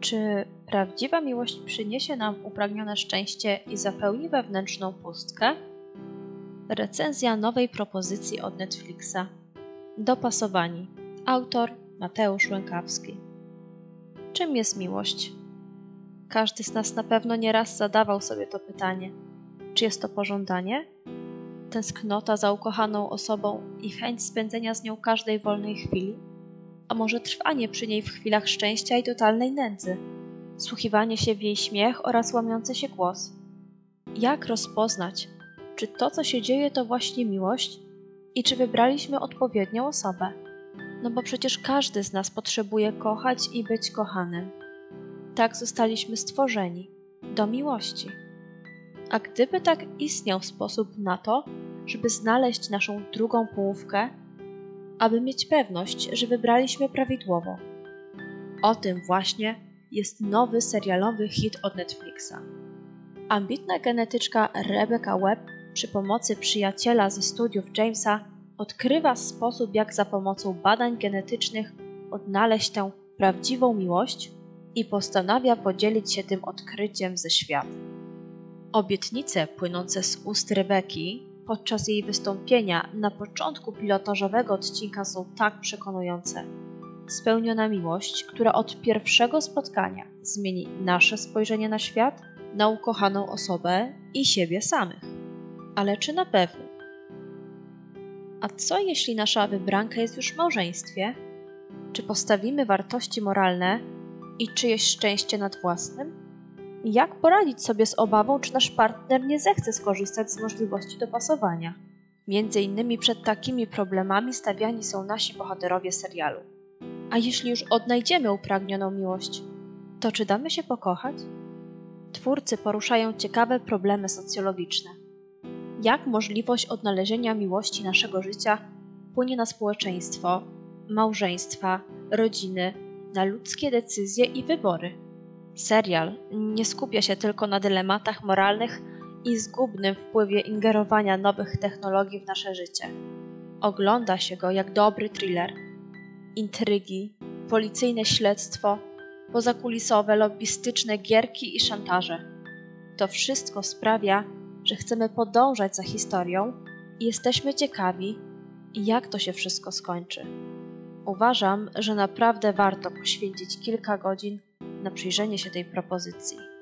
Czy prawdziwa miłość przyniesie nam upragnione szczęście i zapełni wewnętrzną pustkę? Recenzja nowej propozycji od Netflixa. Dopasowani. Autor Mateusz Łękawski. Czym jest miłość? Każdy z nas na pewno nieraz zadawał sobie to pytanie. Czy jest to pożądanie? Tęsknota za ukochaną osobą i chęć spędzenia z nią każdej wolnej chwili? A może trwanie przy niej w chwilach szczęścia i totalnej nędzy? Słuchiwanie się w jej śmiech oraz łamiący się głos? Jak rozpoznać, czy to, co się dzieje, to właśnie miłość i czy wybraliśmy odpowiednią osobę? No bo przecież każdy z nas potrzebuje kochać i być kochanym. Tak zostaliśmy stworzeni do miłości. A gdyby tak istniał sposób na to, żeby znaleźć naszą drugą połówkę, aby mieć pewność, że wybraliśmy prawidłowo. O tym właśnie jest nowy serialowy hit od Netflixa. Ambitna genetyczka Rebecca Webb przy pomocy przyjaciela ze studiów Jamesa odkrywa sposób, jak za pomocą badań genetycznych odnaleźć tę prawdziwą miłość i postanawia podzielić się tym odkryciem ze światem. Obietnice płynące z ust Rebeki podczas jej wystąpienia na początku pilotażowego odcinka są tak przekonujące. Spełniona miłość, która od pierwszego spotkania zmieni nasze spojrzenie na świat, na ukochaną osobę i siebie samych. Ale czy na pewno? A co jeśli nasza wybranka jest już w małżeństwie? Czy postawimy wartości moralne i czyjeś szczęście nad własnym? Jak poradzić sobie z obawą, czy nasz partner nie zechce skorzystać z możliwości dopasowania? Między innymi przed takimi problemami stawiani są nasi bohaterowie serialu. A jeśli już odnajdziemy upragnioną miłość, to czy damy się pokochać? Twórcy poruszają ciekawe problemy socjologiczne. Jak możliwość odnalezienia miłości naszego życia wpłynie na społeczeństwo, małżeństwa, rodziny, na ludzkie decyzje i wybory? Serial nie skupia się tylko na dylematach moralnych i zgubnym wpływie ingerowania nowych technologii w nasze życie. Ogląda się go jak dobry thriller. Intrygi, policyjne śledztwo, pozakulisowe, lobbystyczne gierki i szantaże. To wszystko sprawia, że chcemy podążać za historią i jesteśmy ciekawi, jak to się wszystko skończy. Uważam, że naprawdę warto poświęcić kilka godzin na przyjrzenie się tej propozycji.